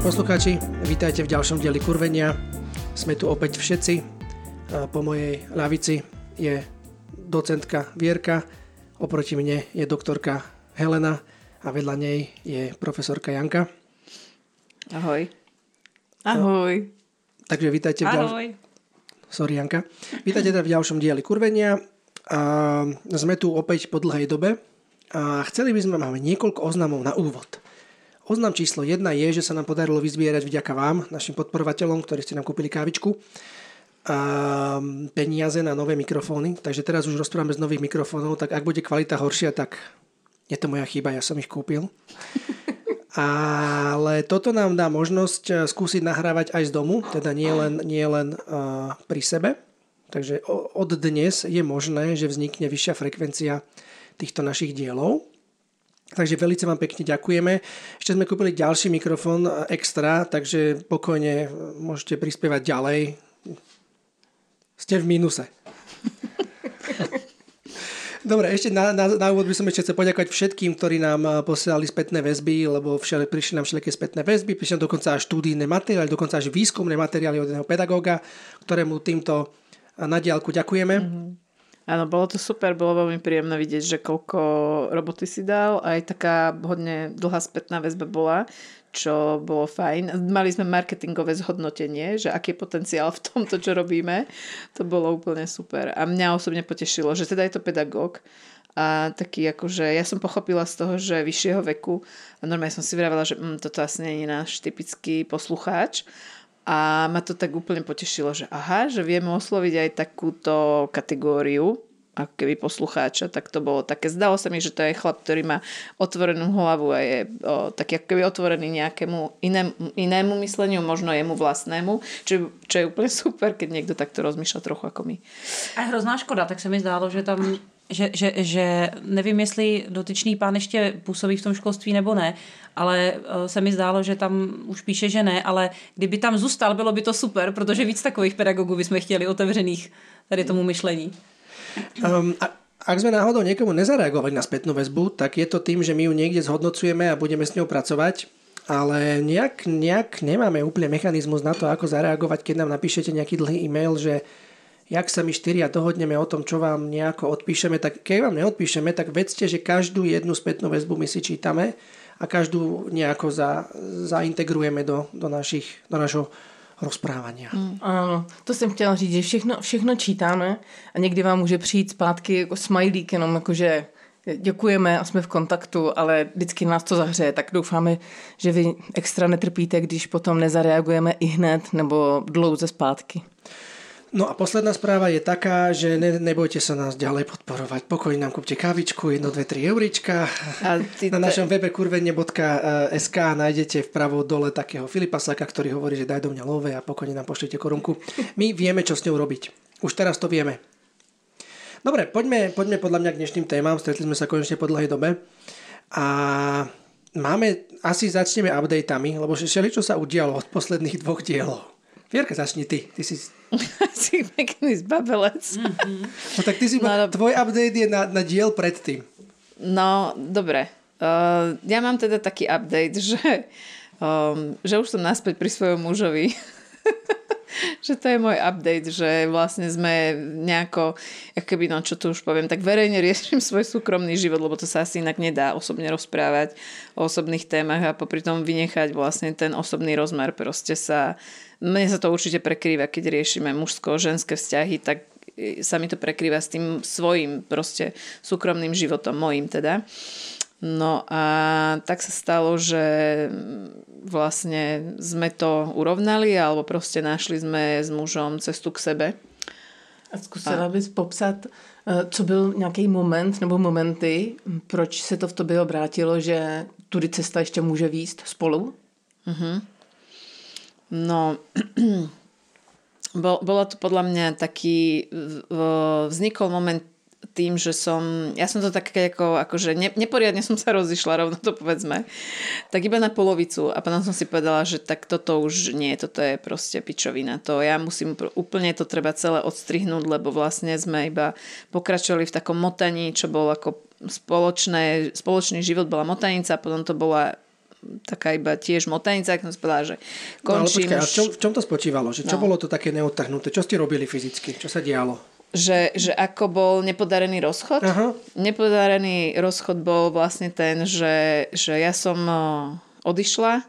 Milí poslucháči, vítajte v ďalšom dieli Kurvenia. Sme tu opäť všetci. Po mojej ľavici je docentka Vierka, oproti mne je doktorka Helena a vedľa nej je profesorka Janka. Ahoj. Ahoj. Takže vítajte v ďalšom... Sorry, Janka. Vítajte teda v ďalšom dieli Kurvenia. A sme tu opäť po dlhej dobe a chceli by sme, máme niekoľko oznamov na úvod. Oznam číslo 1 je, že sa nám podarilo vyzbierať vďaka vám, našim podporovateľom, ktorí ste nám kúpili kávičku, a peniaze na nové mikrofóny. Takže teraz už rozprávame z nových mikrofónov, tak ak bude kvalita horšia, tak je to moja chyba, ja som ich kúpil. Ale toto nám dá možnosť eh, skúsiť nahrávať aj z domu, teda nie len, nie len uh, pri sebe. Takže od dnes je možné, že vznikne vyššia frekvencia týchto našich dielov. Takže veľmi vám pekne ďakujeme. Ešte sme kúpili ďalší mikrofón extra, takže pokojne môžete prispievať ďalej. Ste v mínuse. Dobre, ešte na, na, na úvod by som ešte chcel poďakovať všetkým, ktorí nám posielali spätné väzby, lebo všeli, prišli nám všelijaké spätné väzby, prišli nám dokonca až štúdijné materiály, dokonca až výskumné materiály od jedného pedagóga, ktorému týmto na diálku ďakujeme. Mm-hmm. Áno, bolo to super, bolo veľmi príjemné vidieť, že koľko roboty si dal. Aj taká hodne dlhá spätná väzba bola, čo bolo fajn. Mali sme marketingové zhodnotenie, že aký je potenciál v tomto, čo robíme. To bolo úplne super. A mňa osobne potešilo, že teda je to pedagóg, a taký akože, ja som pochopila z toho, že vyššieho veku a normálne som si vravela, že mm, toto asi nie je náš typický poslucháč a ma to tak úplne potešilo, že aha, že vieme osloviť aj takúto kategóriu, ako keby poslucháča, tak to bolo také. Zdalo sa mi, že to je chlap, ktorý má otvorenú hlavu a je o, taký ako keby otvorený nejakému inému, inému mysleniu, možno jemu vlastnému, čo, čo je úplne super, keď niekto takto rozmýšľa trochu ako my. A hrozná škoda, tak se mi zdálo, že tam že, že, že nevím, jestli dotyčný pán ještě působí v tom školství nebo ne, ale eh, se mi zdálo, že tam už píše, že ne, ale kdyby tam zůstal, bylo by to super, protože víc takových pedagogů bychom chtěli otevřených tady tomu myšlení. Um, a ak sme náhodou niekomu nezareagovali na spätnú väzbu, tak je to tým, že my ju niekde zhodnocujeme a budeme s ňou pracovať, ale nejak, nejak nemáme úplne mechanizmus na to, ako zareagovať, keď nám napíšete nejaký dlhý e-mail, že jak sa my štyria dohodneme o tom, čo vám nejako odpíšeme, tak keď vám neodpíšeme, tak vedzte, že každú jednu spätnú väzbu my si čítame a každú nejako za, zaintegrujeme do, do, našich, do našho rozprávania. Mm. Ano, to jsem chtěla říct, že všechno, všechno čítáme a někdy vám může přijít zpátky jako smajlík, jenom jakože děkujeme a jsme v kontaktu, ale vždycky nás to zahřeje, tak doufáme, že vy extra netrpíte, když potom nezareagujeme i hned nebo dlouze zpátky. No a posledná správa je taká, že ne, nebojte sa nás ďalej podporovať. Pokojne nám kúpte kávičku, 1, 2, 3 eurička. A ty Na našom webe kurvenie.sk nájdete vpravo dole takého Filipa Saka, ktorý hovorí, že daj do mňa love a pokojne nám pošlite korunku. My vieme, čo s ňou robiť. Už teraz to vieme. Dobre, poďme, poďme podľa mňa k dnešným témam. Stretli sme sa konečne po dlhej dobe. A máme, asi začneme updateami, lebo všetko, čo sa udialo od posledných dvoch dielov. Vierka, začni ty. Ty si... si pekný zbabelec. Mm-hmm. No tak ty si... No, tvoj update je na, na diel predtým. No, dobre. Uh, ja mám teda taký update, že, um, že už som naspäť pri svojom mužovi. že to je môj update, že vlastne sme nejako, ako keby, no čo tu už poviem, tak verejne riešim svoj súkromný život, lebo to sa asi inak nedá osobne rozprávať o osobných témach a popri tom vynechať vlastne ten osobný rozmer. Proste sa, mne sa to určite prekrýva, keď riešime mužsko-ženské vzťahy, tak sa mi to prekrýva s tým svojim proste súkromným životom, mojim teda. No a tak sa stalo, že vlastne sme to urovnali alebo proste našli sme s mužom cestu k sebe. A zkusila bys popsat, eh, co byl nějaký moment nebo momenty, proč se to v tobě obrátilo, že tudy cesta ještě může výjsť spolu? Uh-huh. No, bol, bolo to podľa mňa taký, vznikol moment tým, že som, ja som to tak ako, akože ne, neporiadne som sa rozišla, rovno to povedzme, tak iba na polovicu a potom som si povedala, že tak toto už nie, toto je proste pičovina. To ja musím, úplne to treba celé odstrihnúť, lebo vlastne sme iba pokračovali v takom motaní, čo bol ako spoločné, spoločný život bola motanica, potom to bola taká iba tiež motanica, ak som povedala, že končím. No, počkaj, a čo, v čom to spočívalo? Že čo no. bolo to také neodtrhnuté? Čo ste robili fyzicky? Čo sa dialo? Že, že ako bol nepodarený rozchod? Aha. Nepodarený rozchod bol vlastne ten, že, že ja som odišla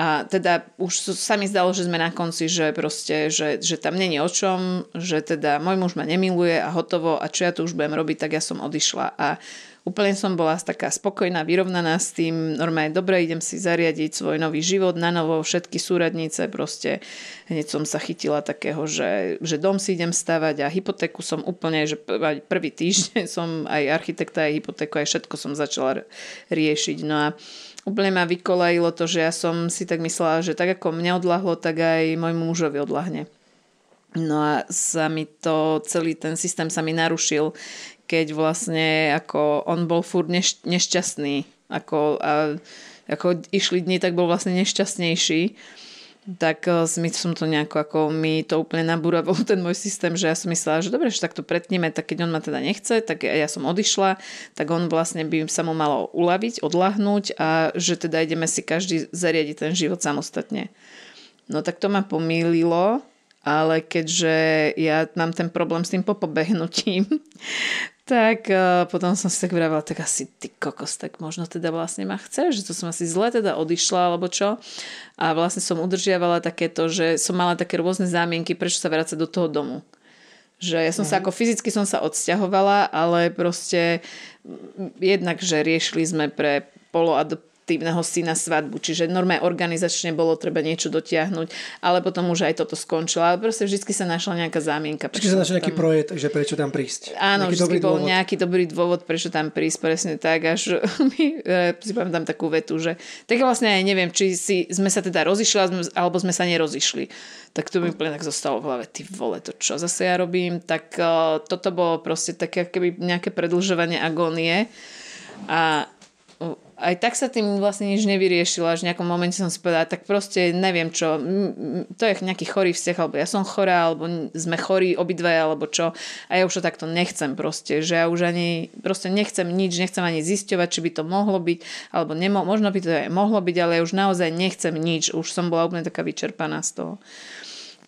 a teda už sa mi zdalo, že sme na konci, že proste, že, že tam není o čom, že teda môj muž ma nemiluje a hotovo a čo ja tu už budem robiť, tak ja som odišla a úplne som bola taká spokojná, vyrovnaná s tým, normálne dobre, idem si zariadiť svoj nový život, na novo všetky súradnice, proste hneď som sa chytila takého, že, že dom si idem stavať a hypotéku som úplne, že prvý týždeň som aj architekta, aj hypotéku, aj všetko som začala riešiť. No a úplne ma vykolajilo to, že ja som si tak myslela, že tak ako mňa odlahlo, tak aj môjmu mužovi odlahne. No a sa mi to, celý ten systém sa mi narušil, keď vlastne ako on bol furt neš, nešťastný. Ako, a, ako išli dni, tak bol vlastne nešťastnejší tak uh, som to nejako, ako mi to úplne nabúravalo ten môj systém, že ja som myslela, že dobre, že takto pretníme, tak keď on ma teda nechce, tak ja som odišla, tak on vlastne by sa mu malo uľaviť, odlahnúť a že teda ideme si každý zariadiť ten život samostatne. No tak to ma pomýlilo, ale keďže ja mám ten problém s tým popobehnutím, tak uh, potom som si tak vravela, tak asi ty kokos, tak možno teda vlastne ma chce, že to som asi zle teda odišla, alebo čo. A vlastne som udržiavala takéto, že som mala také rôzne zámienky, prečo sa vrácať do toho domu. Že ja som mm. sa mhm. ako fyzicky som sa odsťahovala, ale proste jednak, že riešili sme pre poloadop aktívneho syna svadbu, čiže normálne organizačne bolo treba niečo dotiahnuť, ale potom už aj toto skončilo. Ale proste vždy sa našla nejaká zámienka. Čiže sa našiel nejaký tam... projekt, že prečo tam prísť. Áno, vždy bol dôvod. nejaký dobrý dôvod, prečo tam prísť, presne tak, až mi, e, si pamätám takú vetu, že tak vlastne aj neviem, či si, sme sa teda rozišli, alebo sme sa nerozišli. Tak to mi úplne tak zostalo v hlave, ty vole, to čo zase ja robím. Tak uh, toto bolo proste také keby nejaké predlžovanie agónie. A aj tak sa tým vlastne nič nevyriešilo, až v nejakom momente som si povedala, tak proste neviem čo, to je nejaký chorý vzťah, alebo ja som chorá, alebo sme chorí obidvaja, alebo čo. A ja už to takto nechcem proste, že ja už ani proste nechcem nič, nechcem ani zisťovať, či by to mohlo byť, alebo nemo, možno by to aj mohlo byť, ale ja už naozaj nechcem nič, už som bola úplne taká vyčerpaná z toho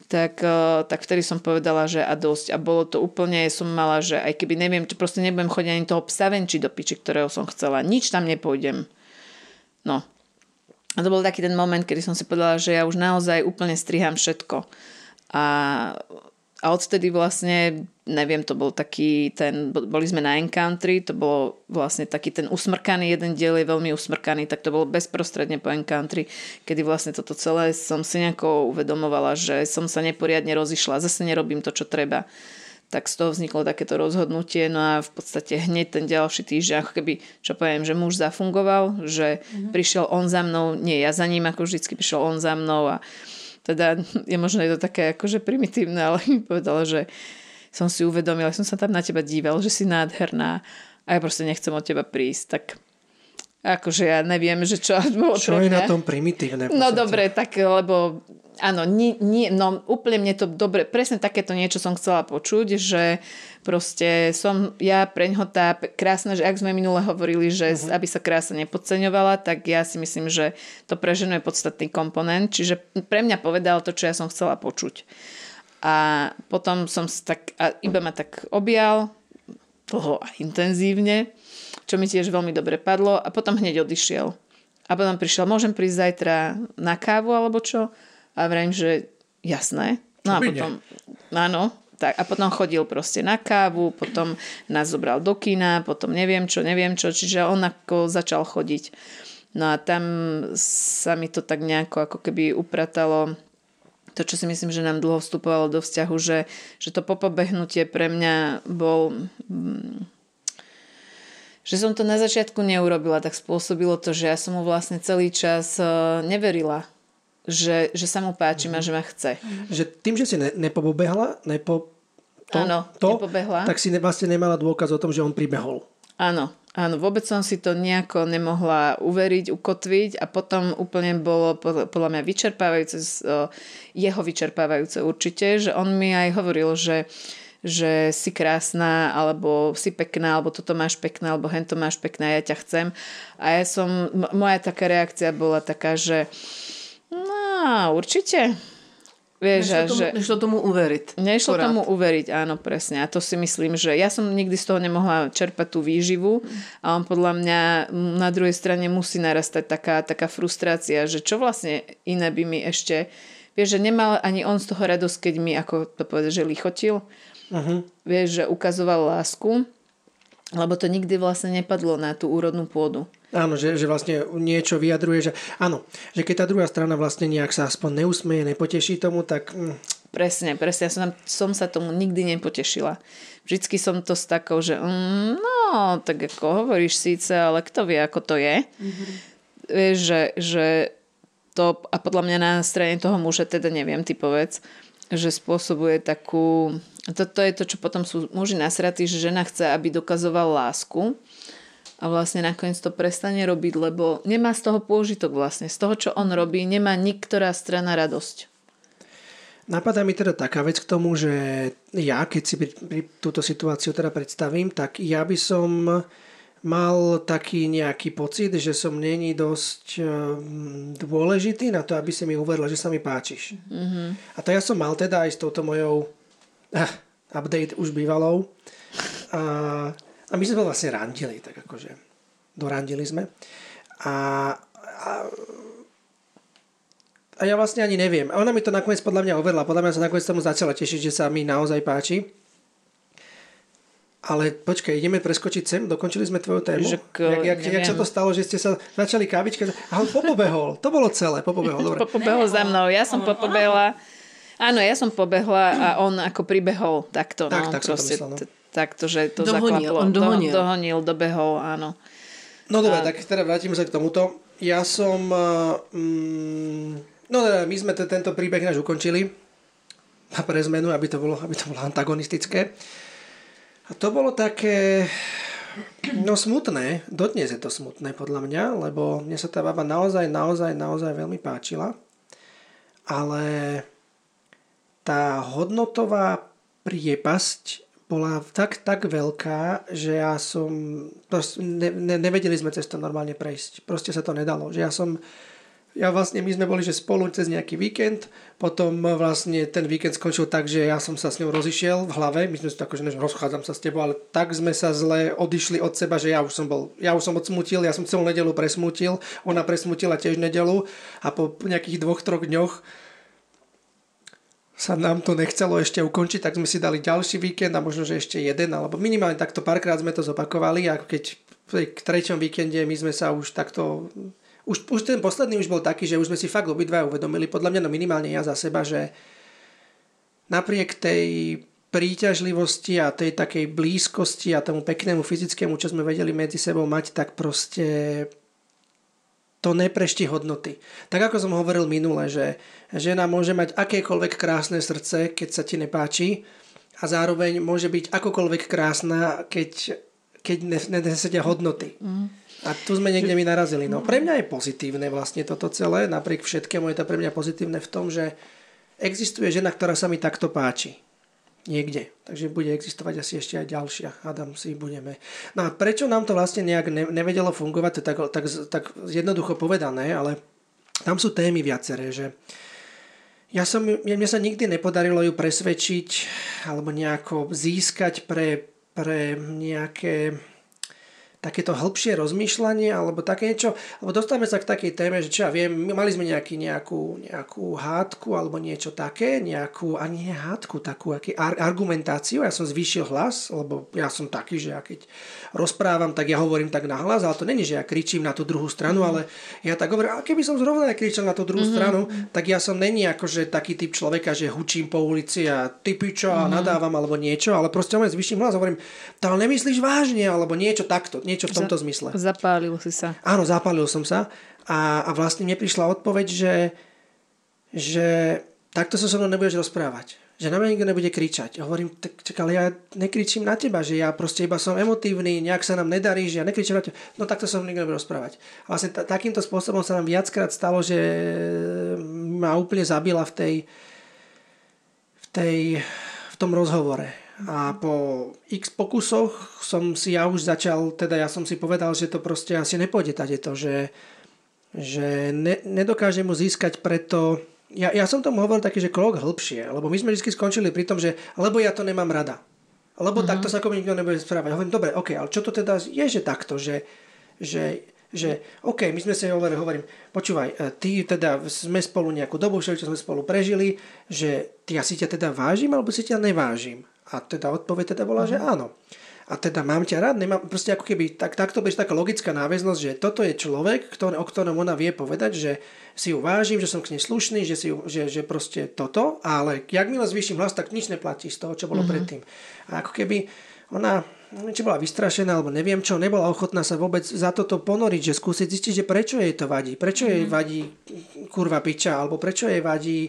tak, eh, tak vtedy som povedala, že a dosť. A bolo to úplne, som mala, že aj keby neviem, či proste nebudem chodiť ani toho psa venčiť do piči, ktorého som chcela. Nič tam nepôjdem. No. A to bol taký ten moment, kedy som si povedala, že ja už naozaj úplne striham všetko. A a odtedy vlastne, neviem, to bol taký ten, boli sme na Encountry, to bolo vlastne taký ten usmrkaný, jeden diel je veľmi usmrkaný, tak to bolo bezprostredne po Encountry, kedy vlastne toto celé som si nejako uvedomovala, že som sa neporiadne rozišla, zase nerobím to, čo treba tak z toho vzniklo takéto rozhodnutie. No a v podstate hneď ten ďalší týždeň, ako keby, čo poviem, že muž zafungoval, že mm-hmm. prišiel on za mnou, nie ja za ním, ako vždycky prišiel on za mnou a teda je možno je to také akože primitívne, ale mi povedala, že som si uvedomila, som sa tam na teba díval, že si nádherná a ja proste nechcem od teba prísť, tak akože ja neviem, že čo bolo Čo je na tom primitívne? No dobre, tak lebo áno, nie, nie, no úplne mne to dobre, presne takéto niečo som chcela počuť, že proste som ja preňho tá krásna, že ak sme minule hovorili, že uh-huh. aby sa krása nepodceňovala, tak ja si myslím, že to pre ženu je podstatný komponent, čiže pre mňa povedal to, čo ja som chcela počuť. A potom som tak, a iba ma tak objal, dlho a intenzívne, čo mi tiež veľmi dobre padlo a potom hneď odišiel. A potom prišiel, môžem prísť zajtra na kávu alebo čo? A vrajím, že jasné. No a potom, áno, tak, a potom chodil proste na kávu, potom nás zobral do kina, potom neviem čo, neviem čo, čiže on ako začal chodiť. No a tam sa mi to tak nejako ako keby upratalo to, čo si myslím, že nám dlho vstupovalo do vzťahu, že, že to popobehnutie pre mňa bol... Že som to na začiatku neurobila, tak spôsobilo to, že ja som mu vlastne celý čas e, neverila že, že sa mu páči mm-hmm. a že ma chce. Že tým, že si ne, nepobehla, nepo, to, Áno, to, nepobehla. tak si ne, vlastne nemala dôkaz o tom, že on pribehol. Áno, áno, vôbec som si to nejako nemohla uveriť, ukotviť a potom úplne bolo podľa mňa vyčerpávajúce, jeho vyčerpávajúce určite, že on mi aj hovoril, že že si krásna, alebo si pekná, alebo toto máš pekné, alebo hento máš pekné, ja ťa chcem. A ja som, moja taká reakcia bola taká, že no, určite, Vieš, nešlo, tomu, že, nešlo tomu uveriť. Nešlo Akurát. tomu uveriť, áno, presne. A to si myslím, že ja som nikdy z toho nemohla čerpať tú výživu a on podľa mňa na druhej strane musí narastať taká, taká frustrácia, že čo vlastne iné by mi ešte... Vieš, že nemal ani on z toho radosť, keď mi, ako to povedať, že lichotil. Uh-huh. Vieš, že ukazoval lásku, lebo to nikdy vlastne nepadlo na tú úrodnú pôdu. Áno, že, že vlastne niečo vyjadruje, že áno, že keď tá druhá strana vlastne nejak sa aspoň neusmeje, nepoteší tomu, tak... Mm. Presne, presne. Ja som, som sa tomu nikdy nepotešila. Vždycky som to s takou, že mm, no, tak ako hovoríš síce, ale kto vie, ako to je. Mm-hmm. Vieš, že, že to, a podľa mňa na strane toho muža, teda neviem, ty povedz, že spôsobuje takú... Toto je to, čo potom sú muži nasratí, že žena chce, aby dokazoval lásku a vlastne nakoniec to prestane robiť, lebo nemá z toho pôžitok vlastne. Z toho, čo on robí, nemá niektorá strana radosť. Napadá mi teda taká vec k tomu, že ja, keď si pri, pri túto situáciu teda predstavím, tak ja by som mal taký nejaký pocit, že som není dosť ehm, dôležitý na to, aby si mi uverila, že sa mi páčiš. Mm-hmm. A to ja som mal teda aj s touto mojou uh, update už bývalou. A a my sme vlastne randili, tak akože dorandili sme. A, a, a ja vlastne ani neviem. A ona mi to nakoniec podľa mňa overla. Podľa mňa sa nakoniec tomu začala tešiť, že sa mi naozaj páči. Ale počkaj, ideme preskočiť sem, dokončili sme tvoju tému. Že k, jak, jak, jak sa to stalo, že ste sa začali kávička... A on popobehol, to bolo celé, popobehol, dobre. popobehol za mnou, ja som popobehla. Áno, ja som pobehla a on ako pribehol takto. Tak, no, tak proste, som to myslel, no takto, že to dohonil, zaklaplo. On dohonil. Do, dohonil, dobehol, áno. No dobre, a... tak teda vrátime sa k tomuto. Ja som... Mm, no teda, my sme t- tento príbeh náš ukončili a pre zmenu, aby to bolo, aby to bolo antagonistické. A to bolo také... No smutné, dodnes je to smutné podľa mňa, lebo mne sa tá baba naozaj, naozaj, naozaj veľmi páčila. Ale tá hodnotová priepasť bola tak, tak veľká, že ja som, proste, ne, ne, nevedeli sme cez to normálne prejsť. Proste sa to nedalo. Že ja som, ja vlastne, my sme boli, že spolu cez nejaký víkend, potom vlastne ten víkend skončil tak, že ja som sa s ňou rozišiel v hlave, my sme sa tako, že rozchádzam sa s tebou, ale tak sme sa zle odišli od seba, že ja už som bol, ja už som odsmutil, ja som celú nedelu presmutil, ona presmutila tiež nedelu a po nejakých dvoch, troch dňoch sa nám to nechcelo ešte ukončiť, tak sme si dali ďalší víkend a možno, že ešte jeden, alebo minimálne takto párkrát sme to zopakovali a keď k treťom víkende my sme sa už takto už, už ten posledný už bol taký, že už sme si fakt obidva uvedomili, podľa mňa no minimálne ja za seba, že napriek tej príťažlivosti a tej takej blízkosti a tomu peknému fyzickému, čo sme vedeli medzi sebou mať, tak proste to neprešti hodnoty. Tak ako som hovoril minule, že žena môže mať akékoľvek krásne srdce, keď sa ti nepáči a zároveň môže byť akokoľvek krásna, keď, keď nesedia hodnoty. Mm. A tu sme niekde mi narazili. No, pre mňa je pozitívne vlastne toto celé, napriek všetkému je to pre mňa pozitívne v tom, že existuje žena, ktorá sa mi takto páči niekde. Takže bude existovať asi ešte aj ďalšia. Adam si budeme. No a prečo nám to vlastne nejak nevedelo fungovať, to tak, tak, tak jednoducho povedané, ale tam sú témy viaceré, že ja som, mne sa nikdy nepodarilo ju presvedčiť alebo nejako získať pre, pre nejaké takéto hĺbšie rozmýšľanie alebo také niečo, alebo dostávame sa k takej téme, že čo ja viem, mali sme nejaký, nejakú, nejakú hádku alebo niečo také, nejakú, ani nie hádku, takú aký, argumentáciu, ja som zvýšil hlas, lebo ja som taký, že ja keď rozprávam, tak ja hovorím tak na hlas, ale to není, že ja kričím na tú druhú stranu, ale ja tak hovorím, a keby som zrovna aj kričal na tú druhú mm-hmm. stranu, tak ja som není akože taký typ človeka, že hučím po ulici a ty pičo a mm-hmm. nadávam alebo niečo, ale proste len zvýšim hlas hovorím, to ale nemyslíš vážne, alebo niečo takto, niečo v tomto zmysle. Zapálil si sa. Áno, zapálil som sa a, a vlastne mne prišla odpoveď, že, že takto sa so mnou nebudeš rozprávať. Že na mňa nikto nebude kričať. Ja hovorím, tak, čak, ale ja nekričím na teba, že ja proste iba som emotívny, nejak sa nám nedarí, že ja nekričím na teba. No takto sa nikto nebude rozprávať. A vlastne t- takýmto spôsobom sa nám viackrát stalo, že ma úplne zabila v tej, v tej v tom rozhovore A po x pokusoch som si ja už začal, teda ja som si povedal, že to proste asi nepôjde tady to, že, že ne, nedokážem mu získať preto... Ja, ja som tomu hovoril taký, že krok hĺbšie, lebo my sme vždy skončili pri tom, že lebo ja to nemám rada. Lebo uh-huh. takto sa ako nikto nebude správať. Hovorím, dobre, ok, ale čo to teda je, že takto, že, že že OK, my sme si hovorili, hovorím, počúvaj, e, ty teda sme spolu nejakú dobu, čo sme spolu prežili, že ty ja si ťa teda vážim, alebo si ťa nevážim. A teda odpoveď teda bola, že mhm. áno. A teda mám ťa rád, nemám, proste ako keby, tak, takto bež taká logická náväznosť, že toto je človek, ktorý, o ktorom ona vie povedať, že si ju vážim, že som k nej slušný, že, si ju, že, že proste toto, ale jak mi zvýšim hlas, tak nič neplatí z toho, čo bolo uh-huh. predtým. A ako keby ona, či bola vystrašená, alebo neviem čo, nebola ochotná sa vôbec za toto ponoriť, že skúsiť zistiť, že prečo jej to vadí, prečo jej mhm. vadí kurva piča, alebo prečo jej vadí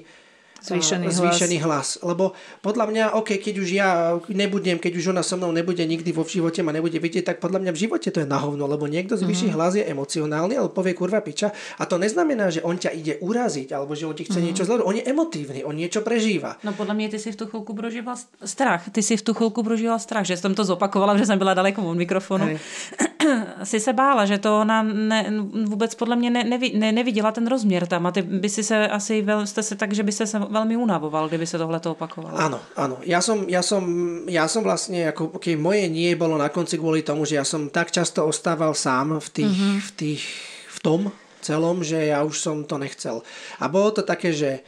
zvýšený, zvýšený hlas. hlas. Lebo podľa mňa, OK, keď už ja nebudem, keď už ona so mnou nebude nikdy vo živote ma nebude vidieť, tak podľa mňa v živote to je na hovno, lebo niekto zvýši uh-huh. hlas je emocionálny, alebo povie kurva piča. A to neznamená, že on ťa ide uraziť, alebo že on ti chce uh-huh. niečo zle. On je emotívny, on niečo prežíva. No podľa mňa ty si v tú chvíľku prožíval strach. Ty si v tú chvíľku prožíval strach, že som to zopakovala, že jsem byla daleko od mikrofonu. Hey. si se bála, že to ona ne, vůbec podle mě ne, nevi, ne, neviděla ten rozměr tam a ty by si se asi, veľ, jste se tak, že by ste sa veľmi unavoval, kdyby sa tohle to opakovalo. Áno, áno. Ja som, ja som, ja som vlastne, ako keď moje nie bolo na konci kvôli tomu, že ja som tak často ostával sám v, tých, mm-hmm. v, tých, v tom celom, že ja už som to nechcel. A bolo to také, že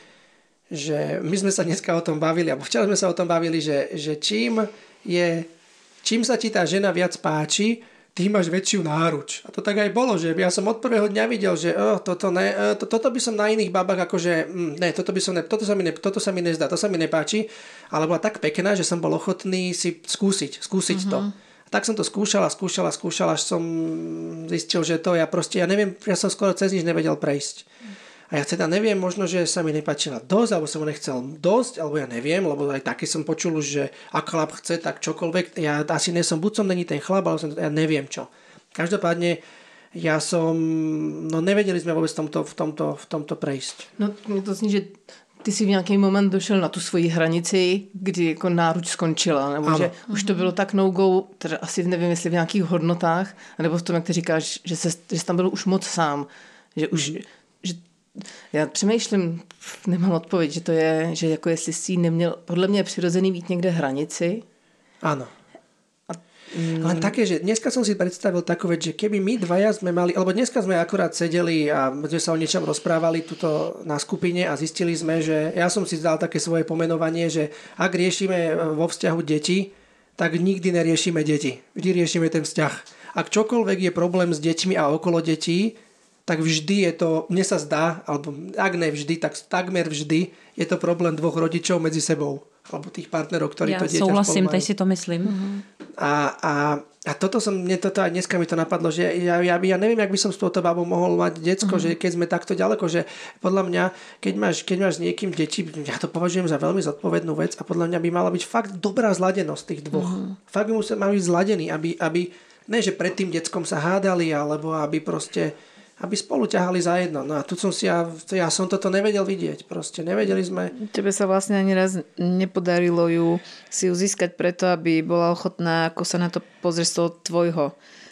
že my sme sa dneska o tom bavili, alebo včera sme sa o tom bavili, že, že čím je, čím sa ti tá žena viac páči, ty máš väčšiu náruč. A to tak aj bolo, že ja som od prvého dňa videl, že oh, toto, ne, uh, to, toto by som na iných babách akože, mm, ne, toto, by som ne, toto, sa mi ne, toto sa mi nezdá, to sa mi nepáči, ale bola tak pekná, že som bol ochotný si skúsiť, skúsiť uh-huh. to. Mhm. A tak som to skúšal a skúšal a skúšal, až som zistil, že to ja proste, ja neviem, ja som skoro cez nič nevedel prejsť. A ja teda neviem, možno, že sa mi nepáčila dosť, alebo som ho nechcel dosť, alebo ja neviem, lebo aj také som počul že ak chlap chce, tak čokoľvek. Ja asi nesom, buď som není ten chlap, ale som, ja neviem čo. Každopádne ja som, no nevedeli sme vôbec v tomto, v tomto, v tomto prejsť. No mne to zní, že ty si v nějaký moment došel na tu svoji hranici, kdy jako náruč skončila, nebo ano. že už to bylo tak no-go, teda asi nevím, jestli v nějakých hodnotách, nebo v tom, jak ty říkáš, že, se, že jsi tam byl už moc sám, že už, já přemýšlím, nemám odpověď, že to je, že jako jestli si neměl, podle mě je přirozený mít někde hranici. Áno. A, mm, Len také, že dneska som si predstavil takú vec, že keby my dvaja sme mali, alebo dneska sme akurát sedeli a sme sa o niečom rozprávali tuto na skupine a zistili sme, že ja som si dal také svoje pomenovanie, že ak riešime vo vzťahu deti, tak nikdy neriešime deti. Vždy riešime ten vzťah. Ak čokoľvek je problém s deťmi a okolo detí, tak vždy je to, mne sa zdá, alebo ak ne vždy, tak takmer vždy je to problém dvoch rodičov medzi sebou alebo tých partnerov, ktorí ja to dieťa souhlasím, teď si to myslím. Uh-huh. A, a, a toto som, mne toto aj dneska mi to napadlo, že ja, ja, ja neviem, jak by som s touto babou mohol mať decko, uh-huh. že keď sme takto ďaleko, že podľa mňa, keď máš, keď máš s niekým deti, ja to považujem za veľmi zodpovednú vec a podľa mňa by mala byť fakt dobrá zladenosť tých dvoch. Uh-huh. Fakt by musel byť zladený, aby, aby ne, že pred tým deckom sa hádali, alebo aby proste aby spolu ťahali za jedno. No a tu som si, ja, ja som toto nevedel vidieť. Proste nevedeli sme. Tebe sa vlastne ani raz nepodarilo ju si ju získať preto, aby bola ochotná, ako sa na to pozrieť z toho tvojho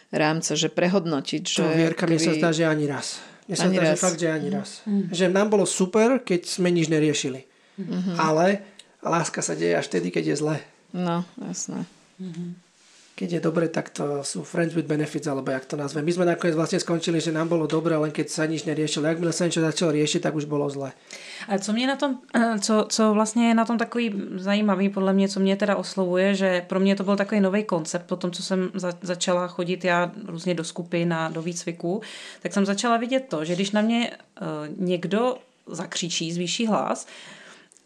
rámca, že prehodnotiť. Že to Vierka, keby... mne sa zdá, že ani raz. Mne sa zdá, raz. že fakt, že ani raz. Mm. Že nám bolo super, keď sme nič neriešili. Mm-hmm. Ale láska sa deje až vtedy, keď je zle. No, jasné. Mm-hmm keď je dobre, tak to sú friends with benefits, alebo jak to nazvem. My sme nakoniec vlastne skončili, že nám bolo dobre, len keď sa nič neriešilo. Jakmile sa niečo začalo riešiť, tak už bolo zle. A co mě na tom, eh, co, co vlastně je na tom takový zajímavý, podle mě, co mě teda oslovuje, že pro mě to byl takový nový koncept, po tom, co jsem za, začala chodit já různě do skupin a do výcviku, tak jsem začala vidět to, že když na mě uh, někdo zakřičí, zvýší hlas,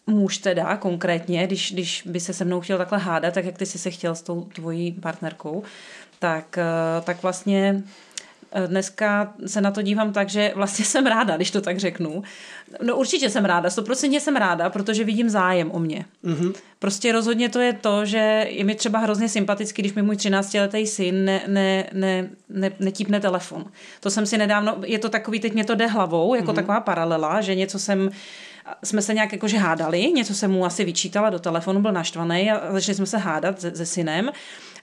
muž teda konkrétně, když, když by se se mnou chtěl takhle hádat, tak jak ty jsi se chtěl s tou tvojí partnerkou, tak, eh, tak vlastně eh, dneska se na to dívám tak, že vlastně jsem ráda, když to tak řeknu. No určitě jsem ráda, stoprocentně jsem ráda, protože vidím zájem o mě. Mm-hmm. Prostě rozhodně to je to, že je mi třeba hrozně sympatický, když mi můj 13-letý syn ne, ne, ne, ne, netípne telefon. To jsem si nedávno, je to takový, teď mě to jde hlavou, jako mm-hmm. taková paralela, že něco jsem jsme se nějak jakože hádali, něco se mu asi vyčítala do telefonu, byl naštvaný a začali jsme se hádat se, se synem.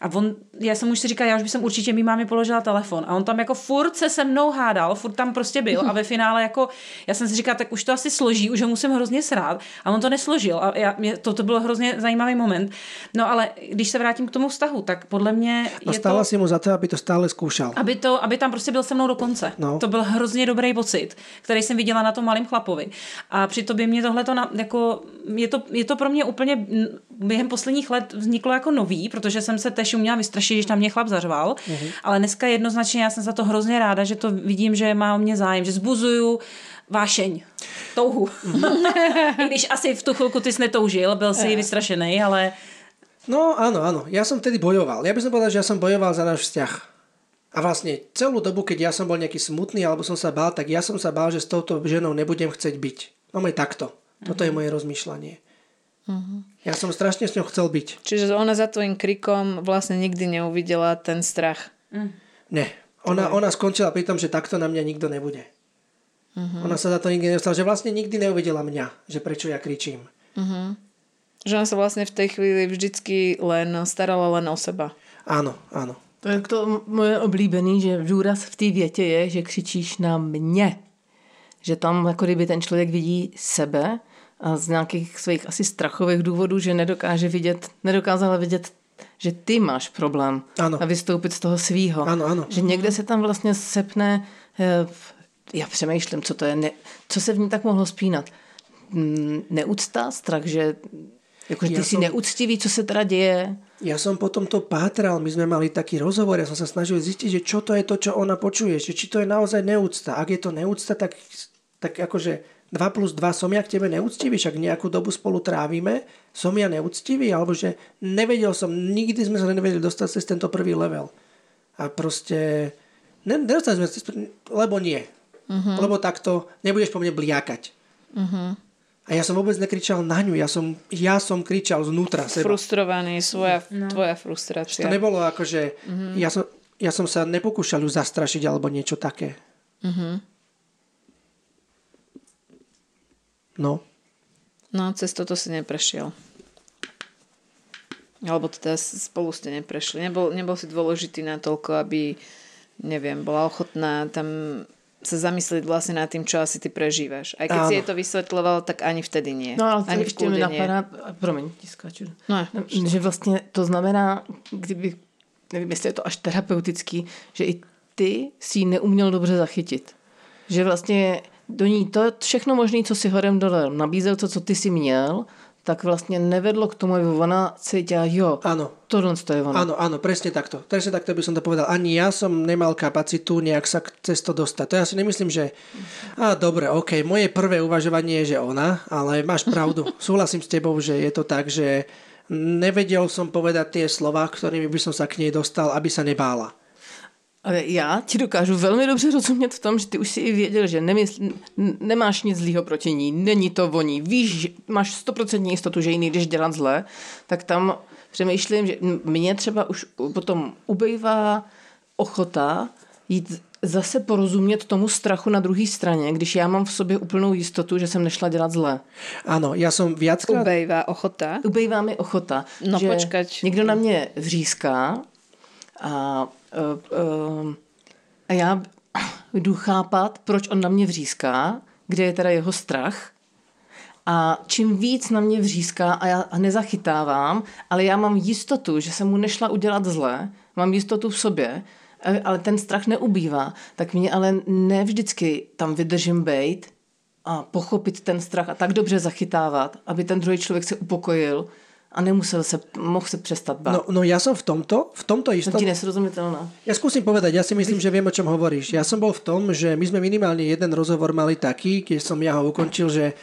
A on, já jsem už si říkal, já už bych jsem určitě mý mámě položila telefon. A on tam jako furt se se mnou hádal, furt tam prostě byl. A ve finále jako, já jsem si říkal, tak už to asi složí, už ho musím hrozně srát. A on to nesložil. A já, mě, to, to bylo hrozně zajímavý moment. No ale když se vrátím k tomu vztahu, tak podle mě je stála to... si mu za to, aby to stále zkoušel. Aby, to, aby tam prostě byl se mnou do konce. No. To byl hrozně dobrý pocit, který jsem viděla na tom malém chlapovi. A při tobě mě tohle to jako, je to, je to pro mě úplně během posledních let vzniklo jako nový, protože jsem se tež uměla vystrašit, když tam mě chlap zařval, uh-huh. ale dneska jednoznačně já jsem za to hrozně ráda, že to vidím, že má o mě zájem, že zbuzuju vášeň, touhu. I když asi v tu chvilku ty jsi netoužil, byl si vystrašený, ale... No áno, áno, ja som vtedy bojoval. Ja by som povedal, že ja som bojoval za náš vzťah. A vlastne celú dobu, keď ja som bol nejaký smutný alebo som sa bál, tak ja som sa bál, že s touto ženou nebudem chcieť byť. No aj takto. Toto je moje rozmýšľanie. Uh-huh. Ja som strašne s ňou chcel byť. Čiže ona za tvojim krikom vlastne nikdy neuvidela ten strach. Mm. Ne. Ona, ona skončila pri tom, že takto na mňa nikto nebude. Uh-huh. Ona sa za to nikdy nedostala, že vlastne nikdy neuvidela mňa, že prečo ja kričím. Uh-huh. Že ona sa vlastne v tej chvíli vždycky len starala len o seba. Áno, áno. To je to moje oblíbený, že důraz v té větě je, že křičíš na mě. Že tam jako kdyby ten člověk vidí sebe z nějakých svých asi strachových důvodů, že nedokáže vidět, nedokázala vidět že ty máš problém ano. a vystoupit z toho svýho. Ano, ano. Že někde se tam vlastně sepne, eh, já přemýšlím, co to je, ne, co se v ní tak mohlo spínat. Mm, neúcta, strach, že jako, ty ja si som, neúctivý, co se teda děje. Ja som potom to pátral, my sme mali taký rozhovor, ja som sa snažil zistiť, že čo to je to, čo ona počuje, že či to je naozaj neúcta. Ak je to neúcta, tak, tak akože 2 plus 2 som ja k tebe neúctivý, však nejakú dobu spolu trávime, som ja neúctivý, alebo že nevedel som, nikdy sme sa nevedeli dostať cez tento prvý level. A proste, ne, nedostali sme sa lebo nie. Uh-huh. Lebo takto nebudeš po mne bliakať. Uh-huh. A ja som vôbec nekričal na ňu, ja som, ja som kričal znútra seba. Frustrovaný, svoja, no. tvoja frustrácia. Že to nebolo ako, že uh-huh. ja, som, ja som sa nepokúšal ju zastrašiť alebo niečo také. Uh-huh. No. No, cez toto si neprešiel. Alebo teda spolu ste neprešli. Nebol, nebol si dôležitý na toľko, aby, neviem, bola ochotná tam sa zamyslieť vlastne nad tým, čo asi ty prežívaš. Aj keď Áno. si jej to vysvetloval, tak ani vtedy nie. No ale ani ešte mi napadá, promiň, ti skáču. No, že vlastně to znamená, kdyby, nevím, jestli je to až terapeutický, že i ty si ji neuměl dobře zachytit. Že vlastně do ní to všechno možné, co si horem dole nabízel, to, co ty si měl, tak vlastne nevedlo k tomu, aby ona cítila, jo, áno. tohle to je ona. Áno, áno, presne takto. Presne takto by som to povedal. Ani ja som nemal kapacitu nejak sa cez to dostať. To ja si nemyslím, že a dobre, ok, moje prvé uvažovanie je, že ona, ale máš pravdu. Súhlasím s tebou, že je to tak, že nevedel som povedať tie slova, ktorými by som sa k nej dostal, aby sa nebála. Ale já ti dokážu velmi dobře rozumět v tom, že ty už si i věděl, že nemysl, nemáš nic zlýho proti ní, není to voní, víš, máš stoprocentní jistotu, že ji nejdeš dělat zle, tak tam přemýšlím, že mě třeba už potom ubejvá ochota jít zase porozumět tomu strachu na druhé straně, když já mám v sobě úplnou jistotu, že jsem nešla dělat zle. Ano, já jsem viackrát... Ubejvá ochota? Ubejvá mi ochota. No že počkať. Někdo na mě vříská a a já jdu chápat, proč on na mě vříská, kde je teda jeho strach. A čím víc na mě vříská a já nezachytávám, ale já mám jistotu, že jsem mu nešla udělat zle, mám jistotu v sobě, ale ten strach neubývá, tak mě ale ne vždycky tam vydržím bejt a pochopit ten strach a tak dobře zachytávat, aby ten druhý člověk se upokojil, a nemusel sa, mohl sa prestať báť. No, no ja som v tomto, v tomto istom... To ti nesrozumiteľná. Ja skúsim povedať, ja si myslím, že viem, o čom hovoríš. Ja som bol v tom, že my sme minimálne jeden rozhovor mali taký, keď som ja ho ukončil, že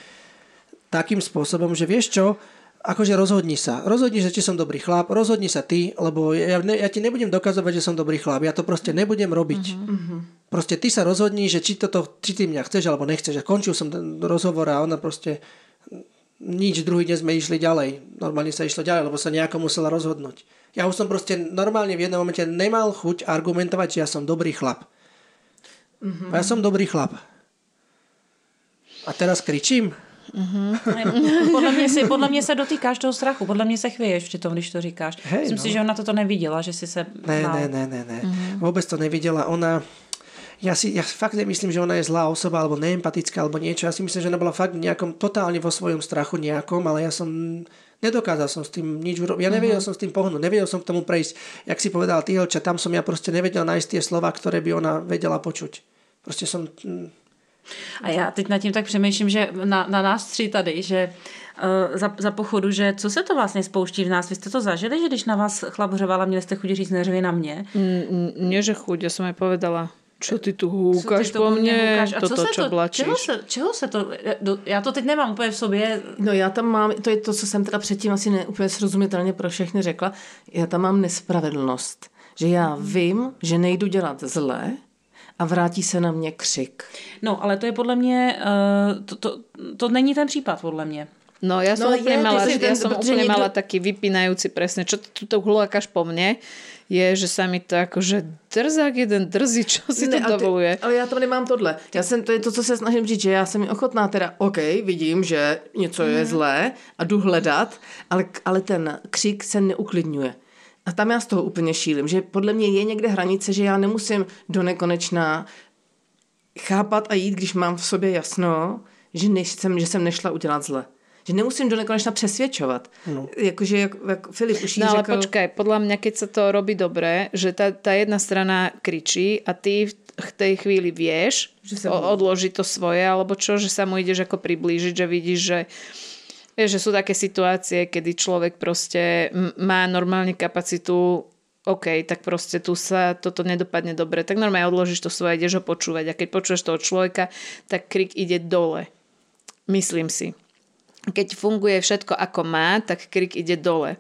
takým spôsobom, že vieš čo, akože rozhodni sa. Rozhodni sa, či som dobrý chlap, rozhodni sa ty, lebo ja, ne, ja ti nebudem dokazovať, že som dobrý chlap. Ja to proste nebudem robiť. Uh-huh. Proste ty sa rozhodni, že či, toto, či ty mňa chceš alebo nechceš. A končil som ten rozhovor a ona proste nič, druhý deň sme išli ďalej. Normálne sa išlo ďalej, lebo sa nejako musela rozhodnúť. Ja už som proste normálne v jednom momente nemal chuť argumentovať, že ja som dobrý chlap. Mm-hmm. A ja som dobrý chlap. A teraz kričím? Uh-huh. podle, mě si, podle mě se dotýkáš toho strachu, podle mě se chvěješ při tom, když to říkáš. Hej, Myslím no. si, že ona toto neviděla, že si se... Ne, ne, ne, ne, ne. Uh-huh. Vůbec to neviděla. Ona, ja si ja fakt nemyslím, že ona je zlá osoba alebo neempatická alebo niečo. Ja si myslím, že ona bola fakt nejakom, totálne vo svojom strachu nejakom, ale ja som nedokázal som s tým nič urobiť. Ja nevedel uh-huh. som s tým pohnúť, nevedel som k tomu prejsť. Jak si povedal ty, Helča, tam som ja proste nevedel nájsť tie slova, ktoré by ona vedela počuť. Proste som... Mm. A já teď nad tím tak přemýšlím, že na, na nás tři tady, že uh, za, za pochodu, že co se to vlastně spouští v nás? Vy jste to zažili, že když na vás chlap hřoval měli jste chuť říct neřvi na mě? Mm, nie, že chuť, ja som aj povedala čo ty tu húkaš po mne? Húkaš? A Toto, co, čo to, blačíš? Čeho se, čeho se to... Já to teď nemám úplně v sobě. No já tam mám, to je to, co jsem teda předtím asi ne, úplně srozumitelně pro všechny řekla, já tam mám nespravedlnost. Že já vím, že nejdu dělat zle, a vrátí se na mě křik. No, ale to je podle mě, uh, to, to, to není ten případ, podle mě. No ja som no, úplne, je, mala, ja som úplne niekto... mala taký vypínajúci presne, čo tu to hľakáš po mne, je, že sa mi to akože drzák jeden drzí, čo si ne, to dovoluje. Ale já tam nemám tohle. Já jsem, to je to, co se snažím říct, že já jsem ochotná teda, OK, vidím, že něco je mhm. zlé a jdu hledat, ale, ale ten křik se neuklidňuje. A tam já z toho úplně šílim, že podle mě je někde hranice, že já nemusím do nekonečna chápat a jít, když mám v sobě jasno, že, než jsem, že jsem nešla udělat zle že nemusím do nekonečna přesvědčovat. No. Jakože, jak, jak Filip už No ale řekl... počkaj, podľa mňa, keď sa to robí dobre, že tá, tá jedna strana kričí a ty v tej chvíli vieš že sa odložiť to svoje, alebo čo, že sa mu ideš ako priblížiť, že vidíš, že Vieš, že sú také situácie, kedy človek proste má normálne kapacitu OK, tak proste tu sa toto nedopadne dobre, tak normálne odložíš to svoje, ideš ho počúvať a keď počuješ toho človeka, tak krik ide dole. Myslím si keď funguje všetko ako má, tak krik ide dole.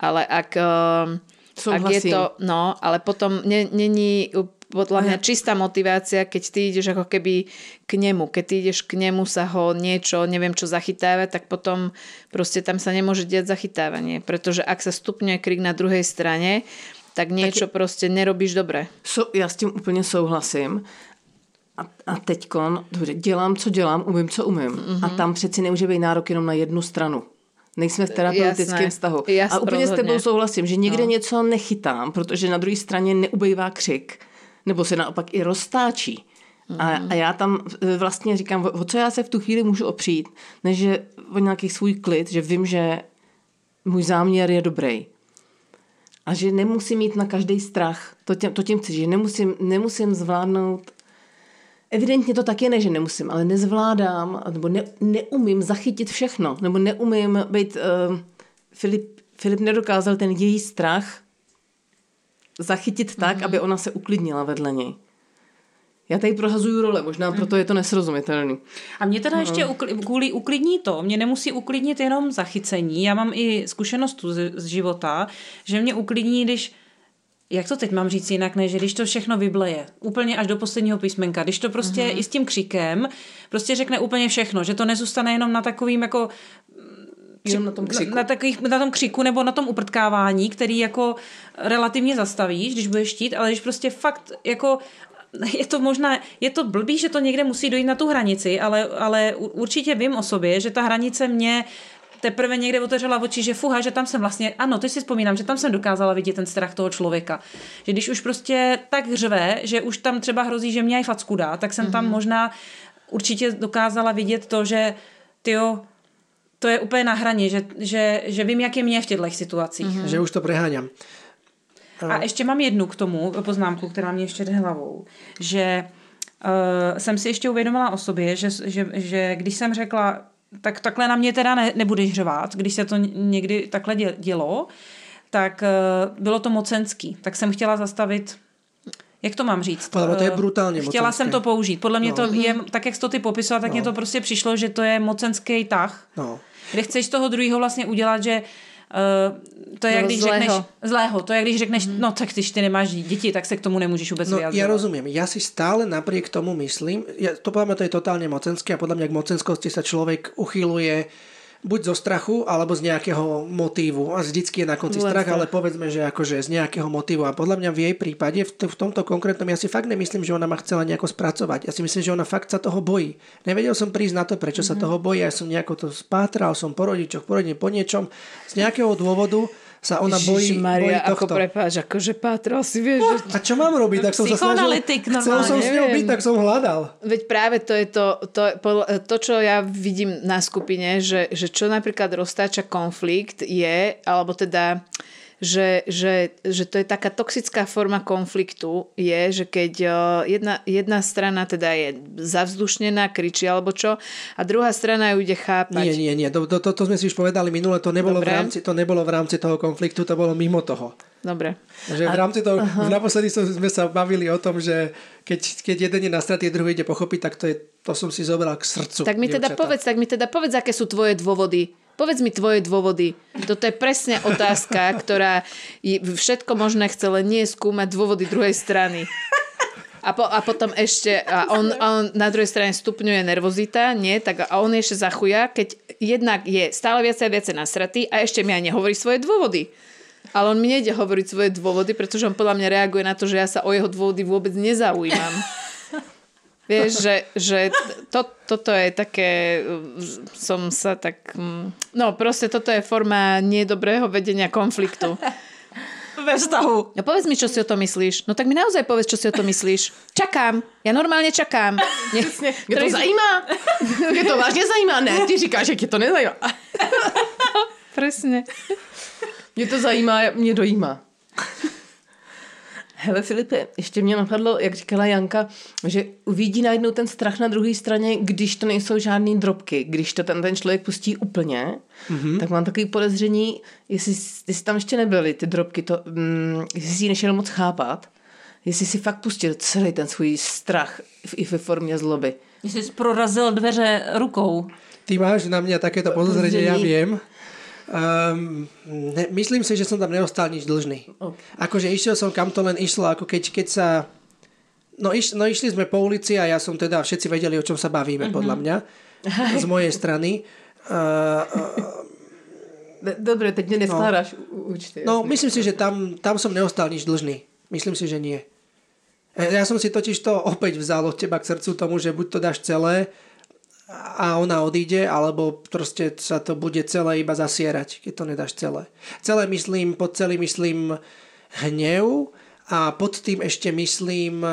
Ale ak, ehm, ak je to, no, ale potom není podľa mňa čistá motivácia, keď ty ideš ako keby k nemu. Keď ty ideš k nemu sa ho niečo, neviem čo zachytáva, tak potom proste tam sa nemôže diať zachytávanie. Pretože ak sa stupňuje krik na druhej strane, tak niečo tak proste nerobíš dobre. So, ja s tím úplně souhlasím, a, a dobře, dělám, co dělám, umím, co umím. Mm-hmm. A tam přeci nemůže být nárok jenom na jednu stranu. Nejsme v terapeutickém vztahu. Jasne, a úplně rozhodně. s tebou souhlasím, že někde no. něco nechytám, protože na druhé straně neubejvá křik, nebo se naopak i roztáčí. Mm-hmm. A, a já tam e, vlastně říkám, o co já se v tu chvíli můžu opřít, než že o nějaký svůj klid, že vím, že můj záměr je dobrý. A že nemusím mít na každý strach. To tím, to tím chci, že nemusím, nemusím zvládnout Evidentně to tak je, ne, že nemusím, ale nezvládám, nebo ne, neumím zachytit všechno, nebo neumím být... Uh, Filip, Filip nedokázal ten její strach zachytit tak, mm-hmm. aby ona se uklidnila vedle něj. Já tady prohazuju role, možná proto je to nesrozumitelný. A mě teda no. ještě ukl- kvůli uklidní to, mě nemusí uklidnit jenom zachycení. Já mám i zkušenost z, z života, že mě uklidní, když jak to teď mám říct jinak, než když to všechno vybleje, úplně až do posledního písmenka, když to prostě mm-hmm. i s tím křikem prostě řekne úplně všechno, že to nezůstane jenom na takovým jako Jenom na tom křiku. Na, na, takových, na tom křiku nebo na tom uprtkávání, který jako relativně zastavíš, když budeš štít, ale když prostě fakt jako je to možná, je to blbý, že to někde musí dojít na tu hranici, ale, ale určitě vím o sobě, že ta hranice mě teprve někde otevřela oči, že fuha, že tam jsem vlastně, ano, teď si vzpomínám, že tam jsem dokázala vidět ten strach toho člověka. Že když už prostě tak řve, že už tam třeba hrozí, že mě aj facku dá, tak jsem mm-hmm. tam mhm. možná určitě dokázala vidět to, že tyjo, to je úplně na hraně, že, že, že vím, jak je mě v těchto situacích. Mm-hmm. Že už to preháňam. A ještě mám jednu k tomu poznámku, která mě ještě jde hlavou, že uh, jsem si ještě uvědomila o sobě, že, že, že když jsem řekla, tak takhle na mě teda ne, nebudeš řvát, když se to někdy takhle dělo, tak uh, bylo to mocenský. Tak jsem chtěla zastavit jak to mám říct? Podle to je eh, brutálně Chtěla mocenské. jsem to použít. Podle mě no. to je, tak jak jsi to ty popisoval, tak no. mě to prostě přišlo, že to je mocenský tah. No. Kde chceš toho druhého vlastně udělat, že Uh, to je, jak když zlého. řekneš zlého, to je, když řekneš, mm. no tak když ty nemáš děti, tak se k tomu nemůžeš vůbec no, vyjadřovat. Ja rozumiem, ja si stále napriek tomu myslím, ja, to podľa mňa to je totálne mocenské a podľa mňa k mocenskosti sa človek uchyluje buď zo strachu, alebo z nejakého motívu. A vždycky je na konci strach, ale povedzme, že akože z nejakého motívu. A podľa mňa v jej prípade, v, t- v tomto konkrétnom, ja si fakt nemyslím, že ona ma chcela nejako spracovať. Ja si myslím, že ona fakt sa toho bojí. Nevedel som prísť na to, prečo mm-hmm. sa mhm. toho bojí. Ja som nejako to spátral, som po rodičoch, po rodine, po niečom. Z nejakého dôvodu sa ona bojí, Maria, bojí tohto. ako prepáč, akože pátral si, vieš. No, a čo mám robiť? Tak som sa snažil, chcel som s ňou byť, tak som hľadal. Veď práve to je to, to, to čo ja vidím na skupine, že, že čo napríklad roztáča konflikt je, alebo teda že, že, že to je taká toxická forma konfliktu, je, že keď jedna, jedna strana teda je zavzdušnená, kričí alebo čo, a druhá strana ju ide chápať. Nie, nie, nie, to, to, to, sme si už povedali minule, to nebolo, v rámci, to nebolo v rámci toho konfliktu, to bolo mimo toho. Dobre. Že v rámci toho, uh-huh. naposledy sme sa bavili o tom, že keď, keď jeden je na stratý, druhý ide pochopiť, tak to, je, to som si zobral k srdcu. Tak mi teda povedz, tak mi teda povedz, aké sú tvoje dôvody Povedz mi tvoje dôvody. Toto je presne otázka, ktorá všetko možné chce len nie skúmať dôvody druhej strany. A, po, a potom ešte, a on, on na druhej strane stupňuje nervozita, nie, tak a on ešte zachuja, keď jednak je stále viacej a viacej nasratý a ešte mi aj nehovorí svoje dôvody. Ale on mi nejde hovoriť svoje dôvody, pretože on podľa mňa reaguje na to, že ja sa o jeho dôvody vôbec nezaujímam. Vieš, že, že to, toto je také, som sa tak, no proste toto je forma nedobrého vedenia konfliktu. Ve vztahu. No povedz mi, čo si o to myslíš. No tak mi naozaj povedz, čo si o to myslíš. Čakám. Ja normálne čakám. Nie, Mě to zajímá. Mě to vážně zajímá. Ne, ty říkáš, že tě to nezajímá. Presne. Mě to zajímá, mě dojímá. Hele Filipe, ještě mě napadlo, jak říkala Janka, že uvidí najednou ten strach na druhé straně, když to nejsou žádné drobky. Když to ten, ten člověk pustí úplně, mm-hmm. tak mám takový podezření, jestli, jestli tam ještě nebyly ty drobky, to, mm, jestli si ji nešel moc chápat, jestli si fakt pustil celý ten svůj strach i ve formě zloby. Jestli jsi prorazil dveře rukou. Ty máš na mě takéto podozření, já vím. Um, ne, myslím si, že som tam neostal nič dlžný. Okay. Akože išiel som kam to len išlo, ako keď, keď sa... No, iš, no išli sme po ulici a ja som teda, všetci vedeli, o čom sa bavíme, uh-huh. podľa mňa, z mojej strany. Uh, uh, Dobre, teď mě neskládáš no, účty. No, myslím si, že tam, tam som neostal nič dlžný. Myslím si, že nie. Ja som si totiž to opäť vzal od teba k srdcu tomu, že buď to dáš celé, a ona odíde, alebo proste sa to bude celé iba zasierať, keď to nedáš celé. Celé myslím, pod celý myslím hnev a pod tým ešte myslím e,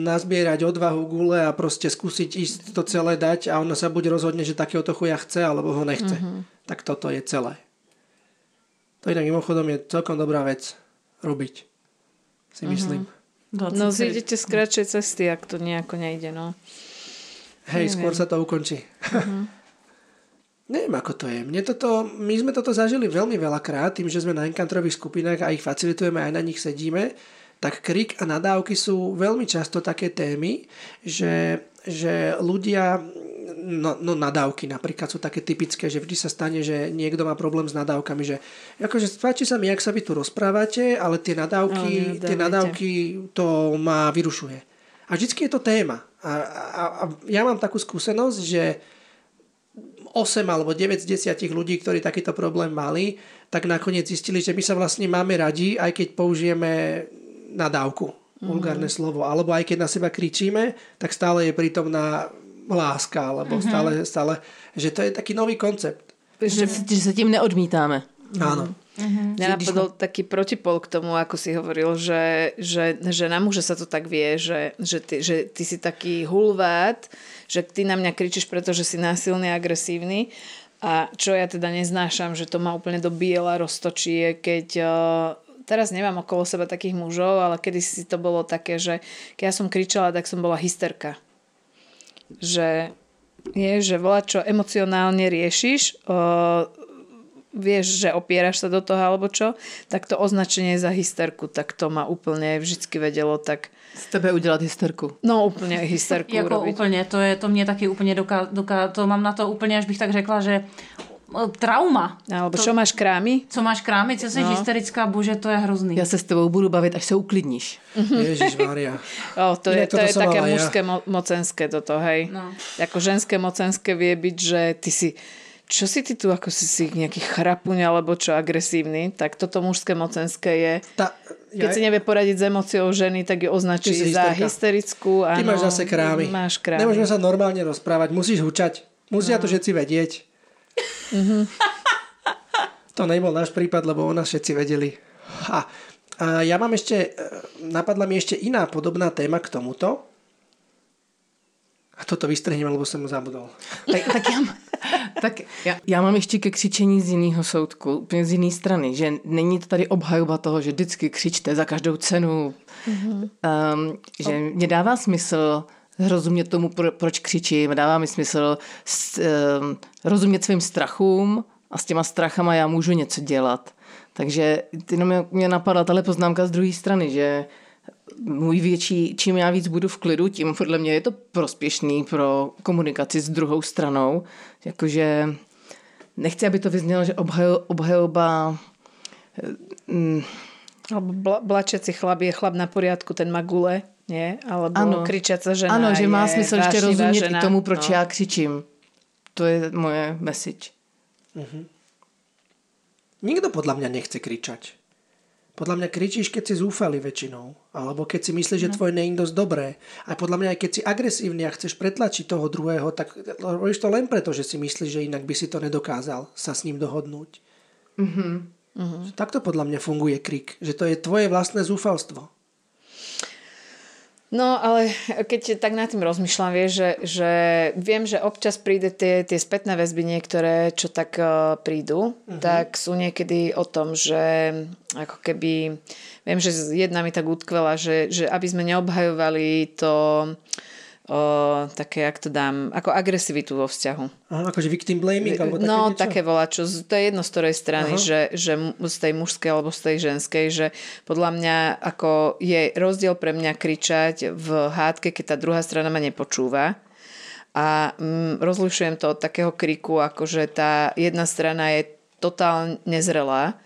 nazbierať odvahu gule a proste skúsiť ísť to celé dať a ona sa buď rozhodne, že takéhoto chuja chce, alebo ho nechce. Mm-hmm. Tak toto je celé. To inak mimochodom je celkom dobrá vec robiť. Si mhm. myslím. Mm-hmm. No zídete z kratšej cesty, ak to nejako nejde, no. Hej, Neviem. skôr sa to ukončí. Uh-huh. Neviem, ako to je. Mne toto, my sme toto zažili veľmi veľakrát, tým, že sme na enkantrových skupinách a ich facilitujeme, aj na nich sedíme, tak krik a nadávky sú veľmi často také témy, že, že ľudia, no, no nadávky napríklad sú také typické, že vždy sa stane, že niekto má problém s nadávkami, že akože páči sa mi, jak sa vy tu rozprávate, ale tie nadávky, no, tie nadávky to ma vyrušuje. A vždycky je to téma. A, a, a ja mám takú skúsenosť, že 8 alebo 9 z 10 ľudí, ktorí takýto problém mali, tak nakoniec zistili, že my sa vlastne máme radi, aj keď použijeme nadávku, mm-hmm. vulgárne slovo, alebo aj keď na seba kričíme, tak stále je prítomná láska, alebo mm-hmm. stále, stále, že to je taký nový koncept. Že, že sa tým neodmítáme. Áno. Uh-huh. Mňa napadol taký protipol k tomu, ako si hovoril, že, že, že na muže sa to tak vie, že, že, ty, že ty si taký hulvát, že ty na mňa kričíš, pretože si násilný a agresívny. A čo ja teda neznášam, že to ma úplne do biela roztočí, keď teraz nemám okolo seba takých mužov, ale kedy si to bolo také, že keď ja som kričala, tak som bola hysterka. Že je, že volá, čo emocionálne riešiš, vieš, že opieraš sa do toho alebo čo, tak to označenie za hysterku, tak to ma úplne vždycky vedelo tak... Z tebe udělat hysterku. No úplně hysterku Jako urobiť. úplně, to, je, to mě taky úplně doká, doká, to mám na to úplně, až bych tak řekla, že trauma. Alebo to, čo máš krámy? Co máš krámy, co jsi no. hysterická, bože, to je hrozný. Já se s tebou budu bavit, až se uklidníš. Maria. O, to je, to je také mužské ja. mocenské toto, hej. No. Ako ženské mocenské vie byť, že ty si čo si ty tu, ako si si nejaký chrapuň alebo čo agresívny, tak toto mužské mocenské je... Tá, keď si nevie poradiť s emóciou ženy, tak ju označí za hysterickú. Ty máš zase krámy. Máš krámy. Nemôžeme sa normálne rozprávať, musíš hučať. Musia no. to všetci vedieť. Mm-hmm. to nebol náš prípad, lebo o nás všetci vedeli. Ha. A ja mám ešte, e, napadla mi ešte iná podobná téma k tomuto. A toto vystrhnem, lebo jsem mu zabudol. Tak, tak, já, tak já, já mám ještě ke křičení z jiného soudku, z jiné strany, že není to tady obhajoba toho, že vždycky křičte za každou cenu. Mm-hmm. Um, že mě dává smysl rozumět tomu, pro, proč křičím, dává mi smysl s, um, rozumět svým strachům a s těma strachama já můžu něco dělat. Takže jenom mě napadla tahle poznámka z druhé strany, že můj větší, čím já víc budu v klidu, tím podle mě je to prospěšný pro komunikaci s druhou stranou. Jakože nechci, aby to vyznělo, že obhaj, obhajoba... Mm, alebo bla, blačeci chlap je chlap na poriadku, ten má gule, nie? Alebo ano. kričiaca žena Ano, že má smysl ještě rozumět žena. i tomu, proč no. já křičím. To je moje message. Uh-huh. Nikto podľa mňa nechce kričať. Podľa mňa kričíš, keď si zúfali väčšinou. Alebo keď si myslíš, že no. tvoje nie je dosť dobré. A podľa mňa aj keď si agresívny a chceš pretlačiť toho druhého, tak robíš to len preto, že si myslíš, že inak by si to nedokázal sa s ním dohodnúť. Mm-hmm. Uh-huh. Takto podľa mňa funguje krik. Že to je tvoje vlastné zúfalstvo. No, ale keď tak nad tým rozmýšľam, vieš, že, že viem, že občas príde tie, tie spätné väzby niektoré, čo tak uh, prídu, uh-huh. tak sú niekedy o tom, že ako keby, viem, že jedna mi tak utkvela, že, že aby sme neobhajovali to o, také, jak to dám, ako agresivitu vo vzťahu. Aha, akože victim blaming? Alebo také no, niečo? také volá, čo, to je jedno z ktorej strany, že, že z tej mužskej alebo z tej ženskej, že podľa mňa ako je rozdiel pre mňa kričať v hádke, keď tá druhá strana ma nepočúva a mm, rozlišujem to od takého kriku, ako že tá jedna strana je totálne nezrelá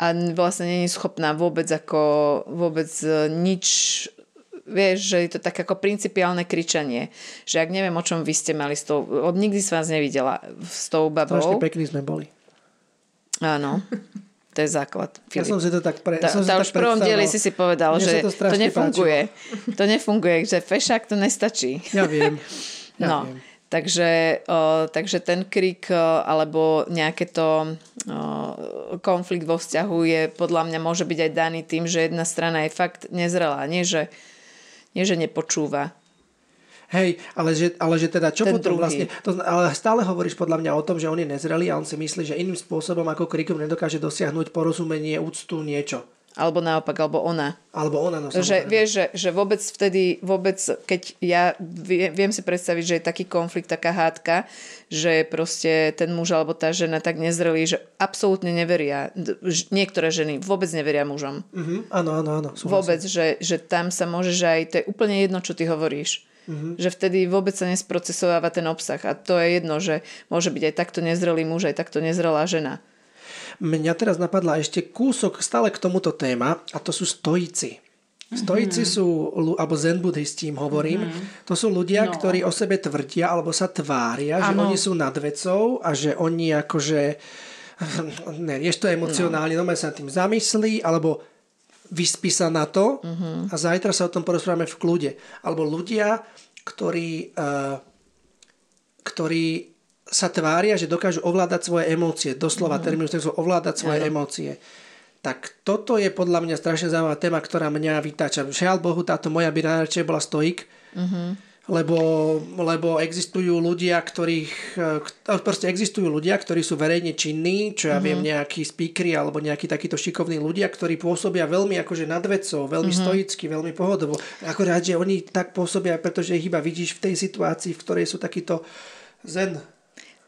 a vlastne není schopná vôbec ako vôbec e, nič vieš, že je to tak ako principiálne kričanie. Že ak neviem, o čom vy ste mali s tou... Od nikdy som vás nevidela s tou babou. Strašne pekný sme boli. Áno. To je základ. Filip. Ja som si to tak pre... Ta, som tá, už v prvom dieli si si povedal, Mne že to, to nefunguje. Páčilo. To nefunguje, že fešák to nestačí. Ja viem. Ja no. viem. Takže, o, takže ten krik o, alebo nejaké to o, konflikt vo vzťahu je podľa mňa môže byť aj daný tým, že jedna strana je fakt nezrelá. Nie, že nie, že nepočúva. Hej, ale že, ale že teda čo Ten potom druhý. vlastne... To, ale stále hovoríš podľa mňa o tom, že on je nezrelý a on si myslí, že iným spôsobom ako krikom nedokáže dosiahnuť porozumenie, úctu, niečo. Alebo naopak, alebo ona. Alebo ona, no Že vieš, že, že vôbec vtedy, vôbec, keď ja viem, viem si predstaviť, že je taký konflikt, taká hádka, že proste ten muž alebo tá žena tak nezrelí, že absolútne neveria. Niektoré ženy vôbec neveria mužom. Uh-huh. Áno, áno, áno. Súhlasím. Vôbec, že, že tam sa môže, že aj to je úplne jedno, čo ty hovoríš. Uh-huh. Že vtedy vôbec sa nesprocesováva ten obsah. A to je jedno, že môže byť aj takto nezrelý muž, aj takto nezrelá žena. Mňa teraz napadla ešte kúsok stále k tomuto téma a to sú stoici. Stoici mm-hmm. sú, alebo zen buddhisti im hovorím, mm-hmm. to sú ľudia, no. ktorí o sebe tvrdia alebo sa tvária, ano. že oni sú nad vecou a že oni akože ne, vieš to emocionálne, no. no sa tým zamyslí, alebo vyspí sa na to mm-hmm. a zajtra sa o tom porozprávame v kľude. Alebo ľudia, ktorí, uh, ktorí sa tvária, že dokážu ovládať svoje emócie, doslova mm. terminus sú ovládať svoje mm. emócie. Tak toto je podľa mňa strašne zaujímavá téma, ktorá mňa vytáča. Žiaľ Bohu, táto moja by najradšej bola stoik, mm-hmm. lebo, lebo existujú ľudia, ktorých, e, proste existujú ľudia, ktorí sú verejne činní, čo ja mm-hmm. viem, nejakí speakery alebo nejakí takíto šikovní ľudia, ktorí pôsobia veľmi akože nad vecou, veľmi mm-hmm. stoicky, veľmi pohodovo. Akorát, že oni tak pôsobia, pretože ich iba vidíš v tej situácii, v ktorej sú takýto zen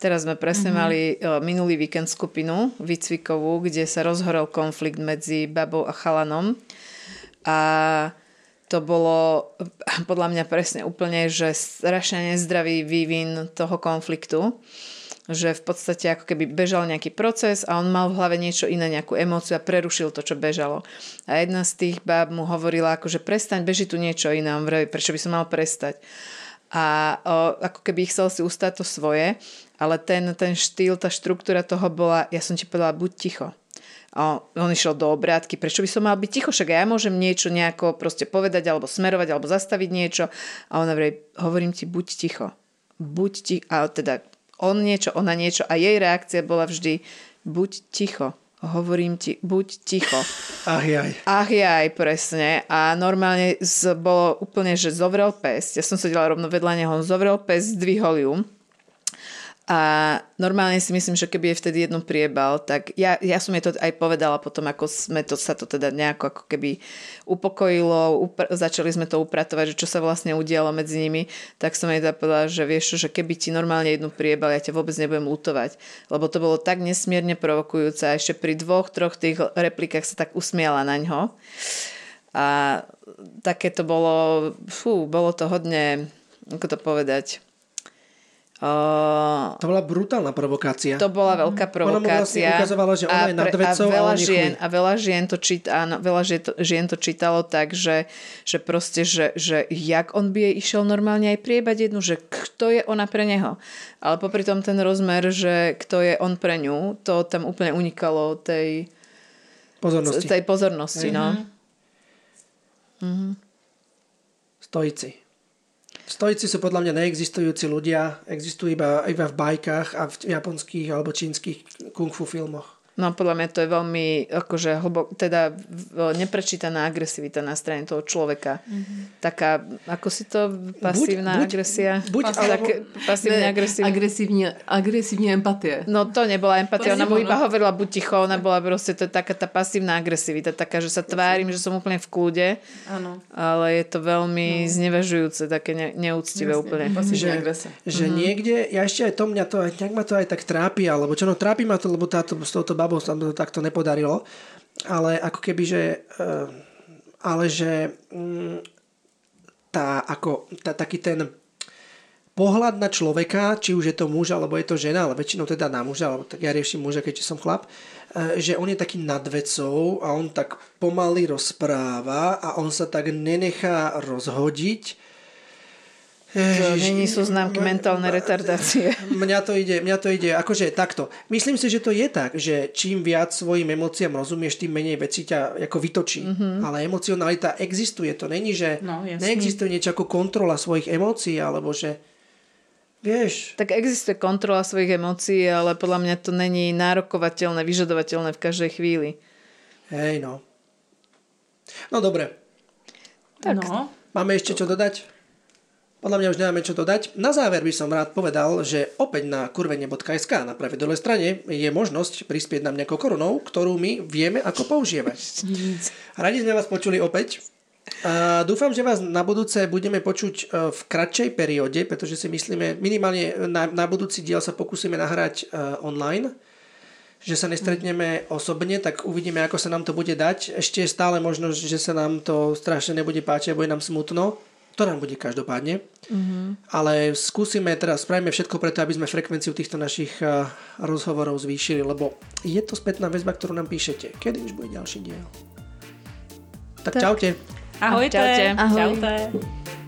Teraz sme presne mm-hmm. mali minulý víkend skupinu výcvikovú, kde sa rozhorol konflikt medzi babou a chalanom. A to bolo podľa mňa presne úplne, že strašne nezdravý vývin toho konfliktu že v podstate ako keby bežal nejaký proces a on mal v hlave niečo iné, nejakú emóciu a prerušil to, čo bežalo. A jedna z tých báb mu hovorila, ako, že prestaň, beží tu niečo iné. On vraví, prečo by som mal prestať? A o, ako keby chcel si ustať to svoje, ale ten, ten štýl, tá štruktúra toho bola, ja som ti povedala, buď ticho. A on išiel do obrátky, prečo by som mal byť ticho, však ja môžem niečo nejako proste povedať, alebo smerovať, alebo zastaviť niečo. A on hovorí, hovorím ti, buď ticho. Buď ticho. A teda on niečo, ona niečo. A jej reakcia bola vždy, buď ticho. Hovorím ti, buď ticho. Ach jaj. Ach jaj, presne. A normálne z, bolo úplne, že zovrel pes. Ja som sedela rovno vedľa neho. On zovrel pes, zdvihol ju a normálne si myslím, že keby je vtedy jednu priebal, tak ja, ja som jej to aj povedala potom, ako sme to, sa to teda nejako ako keby upokojilo, upr- začali sme to upratovať, že čo sa vlastne udialo medzi nimi, tak som jej teda že vieš, že keby ti normálne jednu priebal, ja ťa vôbec nebudem lutovať. Lebo to bolo tak nesmierne provokujúce a ešte pri dvoch, troch tých replikách sa tak usmiala na ňo. A také to bolo, fú, bolo to hodne, ako to povedať, Uh, to bola brutálna provokácia. To bola veľká provokácia. Ona mu vlastne ukazovala, že ona a je nad vecou a, veľa a žien, a veľa žien to, čít, áno, veľa žien to, čítalo tak, že, že proste, že, že jak on by jej išiel normálne aj priebať jednu, že kto je ona pre neho. Ale popri tom ten rozmer, že kto je on pre ňu, to tam úplne unikalo tej pozornosti. Tej pozornosti, mm-hmm. no. Mm-hmm. Stojici. Stoici sú podľa mňa neexistujúci ľudia, existujú iba, iba v bajkách a v japonských alebo čínskych kung fu filmoch. No podľa mňa to je veľmi akože hlbok, teda neprečítaná agresivita na strane toho človeka. Mm-hmm. Taká, ako si to, pasívna buď, agresia? Buď, buď alebo, pasívne agresívne. Agresívne, agresívne empatie. No to nebola empatia, ona mu iba hovorila buď ticho, ona bola proste to taká tá pasívna agresivita, taká, že sa tvárim, že som úplne v kľude, Áno. ale je to veľmi no. znevažujúce, také ne, neúctivé Jasne. úplne. Že, že mm-hmm. niekde, ja ešte aj to mňa to, nejak ma to aj tak trápi, alebo čo no trápi ma to, lebo táto, s touto babou sa to takto nepodarilo. Ale ako keby, že... Eh, ale že mm, tá, ako, tá, taký ten pohľad na človeka, či už je to muž, alebo je to žena, ale väčšinou teda na muža, alebo tak ja riešim muža, keďže som chlap, eh, že on je taký nad vecou a on tak pomaly rozpráva a on sa tak nenechá rozhodiť to není sú známky mentálnej retardácie. Mňa to ide, mňa to ide akože takto. Myslím si, že to je tak, že čím viac svojim emóciám rozumieš, tým menej veci ťa ako vytočí. Mm-hmm. Ale emocionalita existuje. To není, že no, neexistuje niečo ako kontrola svojich emócií, alebo že Vieš. Tak existuje kontrola svojich emócií, ale podľa mňa to není nárokovateľné, vyžadovateľné v každej chvíli. Hej, no. No dobre. Tak. No. Máme ešte čo dodať? Podľa mňa už nemáme čo dodať. Na záver by som rád povedal, že opäť na kurvenie.sk na pravej dole strane je možnosť prispieť nám nejakou korunou, ktorú my vieme, ako používať. Radi sme vás počuli opäť. A dúfam, že vás na budúce budeme počuť e, v kratšej perióde, pretože si myslíme, minimálne na, na budúci diel sa pokúsime nahrať uh, online, že sa nestretneme osobne, tak uvidíme, ako sa nám to bude dať. Ešte je stále možnosť, že sa nám to strašne nebude páčiť, bude nám smutno to nám bude každopádne. Mm-hmm. Ale skúsime teraz, spravíme všetko preto, aby sme frekvenciu týchto našich uh, rozhovorov zvýšili, lebo je to spätná väzba, ktorú nám píšete. Kedy už bude ďalší diel? Tak, tak. čaute. Ahojte. Čaute. Ahoj. Čaute.